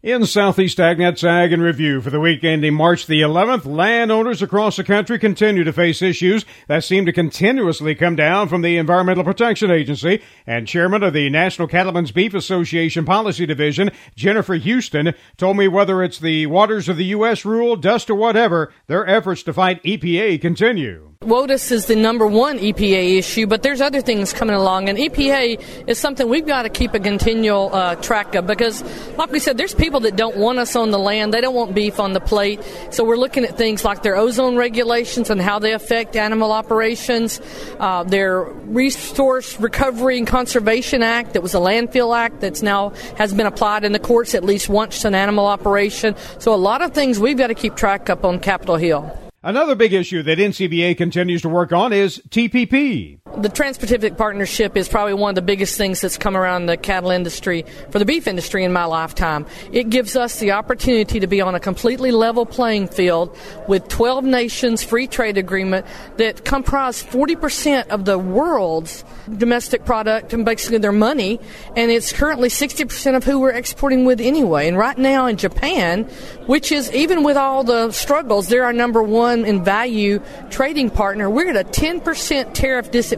In Southeast AgNet's Ag in Review for the week ending March the 11th, landowners across the country continue to face issues that seem to continuously come down from the Environmental Protection Agency. And Chairman of the National Cattlemen's Beef Association Policy Division, Jennifer Houston, told me whether it's the waters of the U.S. rule, dust, or whatever, their efforts to fight EPA continue. WOTUS is the number one EPA issue, but there's other things coming along, and EPA is something we've got to keep a continual uh, track of because, like we said, there's people that don't want us on the land. They don't want beef on the plate. So we're looking at things like their ozone regulations and how they affect animal operations, uh, their Resource Recovery and Conservation Act that was a landfill act that's now has been applied in the courts at least once to an animal operation. So a lot of things we've got to keep track up on Capitol Hill. Another big issue that NCBA continues to work on is TPP. The Trans-Pacific Partnership is probably one of the biggest things that's come around the cattle industry for the beef industry in my lifetime. It gives us the opportunity to be on a completely level playing field with 12 nations free trade agreement that comprise 40% of the world's domestic product and basically their money, and it's currently 60% of who we're exporting with anyway. And right now in Japan, which is even with all the struggles, they're our number one in value trading partner. We're at a 10% tariff disadvantage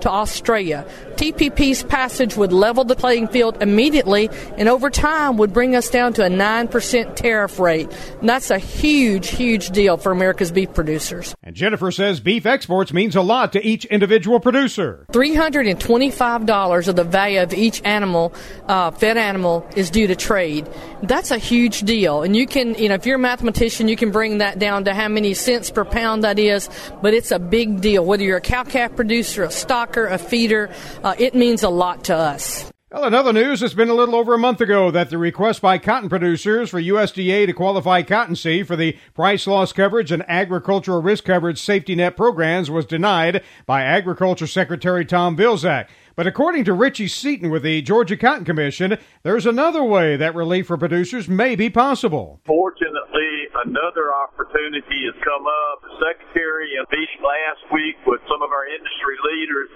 to Australia. TPP's passage would level the playing field immediately and over time would bring us down to a 9% tariff rate. And that's a huge, huge deal for America's beef producers. And Jennifer says beef exports means a lot to each individual producer. $325 of the value of each animal, uh, fed animal, is due to trade. That's a huge deal. And you can, you know, if you're a mathematician, you can bring that down to how many cents per pound that is, but it's a big deal. Whether you're a cow calf producer, a stocker, a feeder, uh, it means a lot to us. Well, in other news, it's been a little over a month ago that the request by cotton producers for USDA to qualify cottonseed for the price loss coverage and agricultural risk coverage safety net programs was denied by Agriculture Secretary Tom Vilsack. But according to Richey Seaton with the Georgia Cotton Commission, there's another way that relief for producers may be possible. Fortunately, another opportunity has come up. The Secretary in a last week with some of our industry leaders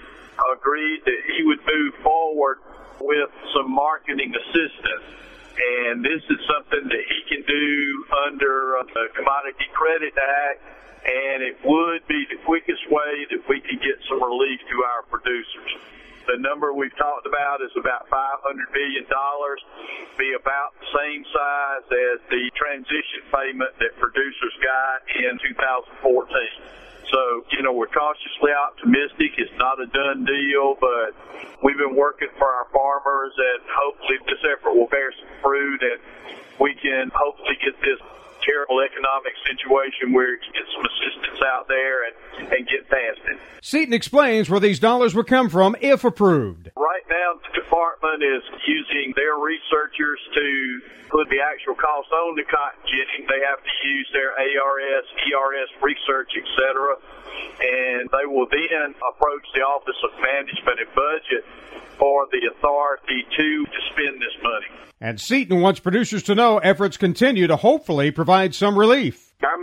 agreed that he would move forward with some marketing assistance. And this is something that he can do under uh, the Commodity Credit Act, and it would be the quickest way that we could get some relief to our producers. The number we've talked about is about $500 million, be about the same size as the transition payment that producers got in 2014. So, you know, we're cautiously optimistic. It's not a done deal, but we've been working for our farmers and hopefully this effort will bear some fruit and we can hopefully get this terrible economic situation where get some assistance out there and, and get past it. Seaton explains where these dollars would come from if approved. Right now, the department is using their researchers to put the actual cost on the cotton ginning. They have to use their ARS, ERS research, etc. And they will then approach the Office of Management and Budget for the authority to, to spend this money. And Seaton wants producers to know efforts continue to hopefully provide some relief. Our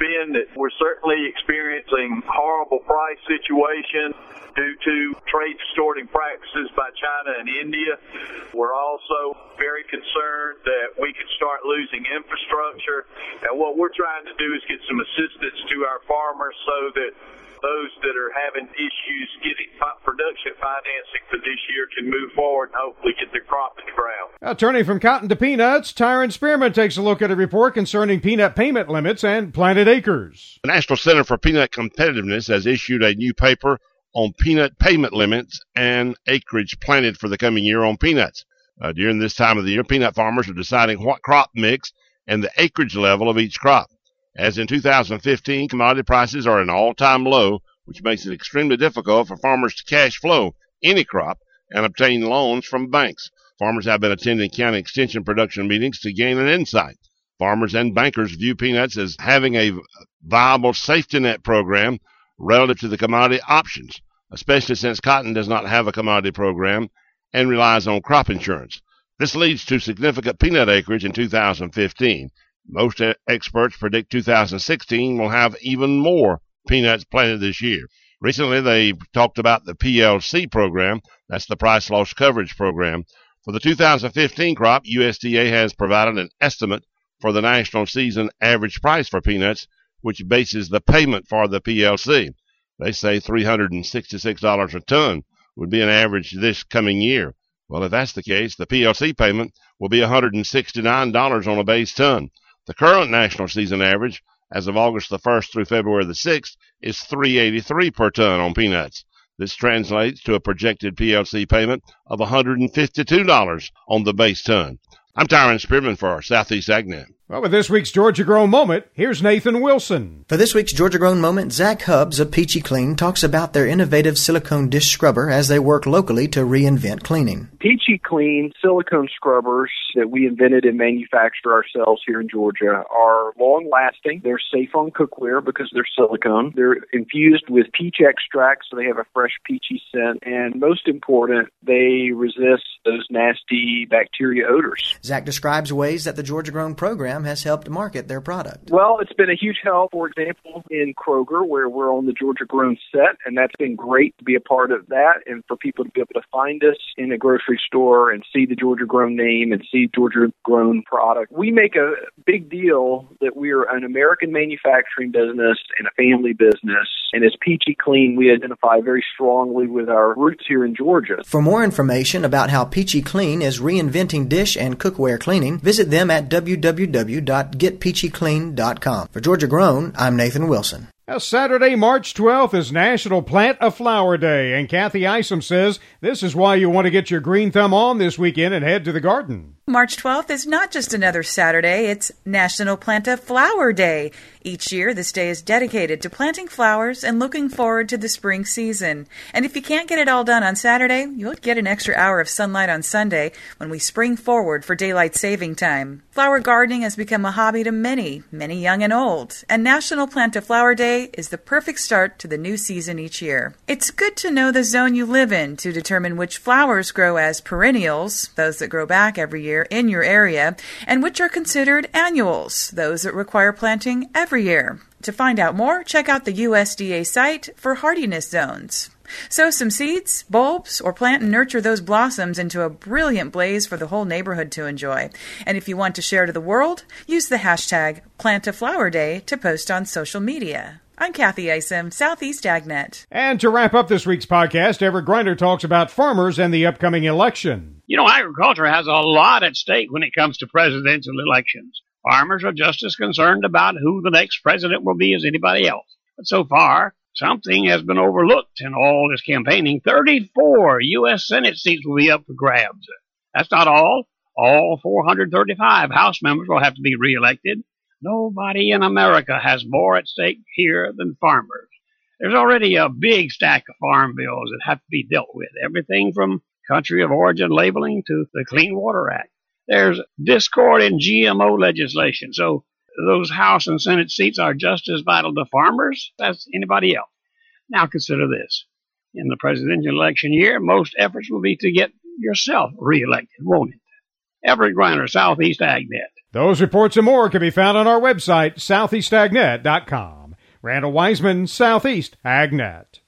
been that we're certainly experiencing horrible price situation due to trade distorting practices by China and India. We're also very concerned that we could start losing infrastructure. And what we're trying to do is get some assistance to our farmers so that those that are having issues getting production financing for this year can move forward and hopefully get their crop in the ground. Now, turning from cotton to peanuts, Tyron Spearman takes a look at a report concerning peanut payment limits and planted acres. The National Center for Peanut Competitiveness has issued a new paper on peanut payment limits and acreage planted for the coming year on peanuts. Uh, during this time of the year, peanut farmers are deciding what crop mix and the acreage level of each crop. As in 2015, commodity prices are at an all-time low, which makes it extremely difficult for farmers to cash flow any crop and obtain loans from banks. Farmers have been attending county extension production meetings to gain an insight. Farmers and bankers view peanuts as having a viable safety net program relative to the commodity options, especially since cotton does not have a commodity program and relies on crop insurance. This leads to significant peanut acreage in 2015 most experts predict 2016 will have even more peanuts planted this year. Recently, they talked about the PLC program, that's the price loss coverage program, For the 2015 crop, USDA has provided an estimate for the national season average price for peanuts, which bases the payment for the PLC. They say $366 a ton would be an average this coming year. Well, if that's the case, the PLC payment will be $169 on a base ton. The current national season average, as of August the 1st through February the 6th, is 383 per ton on peanuts. This translates to a projected PLC payment of $152 on the base ton. I'm Tyron Spearman for Southeast AgNet. Well, with this week's Georgia Grown Moment, here's Nathan Wilson. For this week's Georgia Grown Moment, Zach Hubbs of Peachy Clean talks about their innovative silicone dish scrubber as they work locally to reinvent cleaning. Peachy Clean silicone scrubbers that we invented and manufacture ourselves here in Georgia are long lasting. They're safe on cookware because they're silicone. They're infused with peach extract so they have a fresh peachy scent. And most important, they resist those nasty bacteria odors. Zach describes ways that the Georgia Grown program has helped market their product. Well, it's been a huge help, for example, in Kroger, where we're on the Georgia Grown set, and that's been great to be a part of that and for people to be able to find us in a grocery store and see the Georgia Grown name and see Georgia Grown product. We make a big deal that we're an American manufacturing business and a family business, and as Peachy Clean, we identify very strongly with our roots here in Georgia. For more information about how Peachy Clean is reinventing dish and cookware cleaning, visit them at www.getpeachyclean.com. For Georgia Grown, I'm Nathan Wilson. Saturday, March 12th is National Plant a Flower Day, and Kathy Isom says this is why you want to get your green thumb on this weekend and head to the garden. March 12th is not just another Saturday, it's National Plant a Flower Day. Each year, this day is dedicated to planting flowers and looking forward to the spring season. And if you can't get it all done on Saturday, you'll get an extra hour of sunlight on Sunday when we spring forward for daylight saving time. Flower gardening has become a hobby to many, many young and old, and National Plant a Flower Day is the perfect start to the new season each year. It's good to know the zone you live in to determine which flowers grow as perennials, those that grow back every year in your area, and which are considered annuals, those that require planting every year. To find out more, check out the USDA site for hardiness zones. Sow some seeds, bulbs, or plant and nurture those blossoms into a brilliant blaze for the whole neighborhood to enjoy. And if you want to share to the world, use the hashtag PlantAFlowerDay to post on social media. I'm Kathy Isom, Southeast AgNet. And to wrap up this week's podcast, Everett Griner talks about farmers and the upcoming election. You know, agriculture has a lot at stake when it comes to presidential elections. Farmers are just as concerned about who the next president will be as anybody else. But so far, something has been overlooked in all this campaigning. 34 U.S. Senate seats will be up for grabs. That's not all. All 435 House members will have to be reelected. Nobody in America has more at stake here than farmers. There's already a big stack of farm bills that have to be dealt with. Everything from country of origin labeling to the Clean Water Act. There's discord in GMO legislation. So those House and Senate seats are just as vital to farmers as anybody else. Now consider this. In the presidential election year, most efforts will be to get yourself reelected, won't it? Everett Griner, Southeast AgNet. Those reports and more can be found on our website, southeastagnet.com. Randall Wiseman, Southeast AgNet.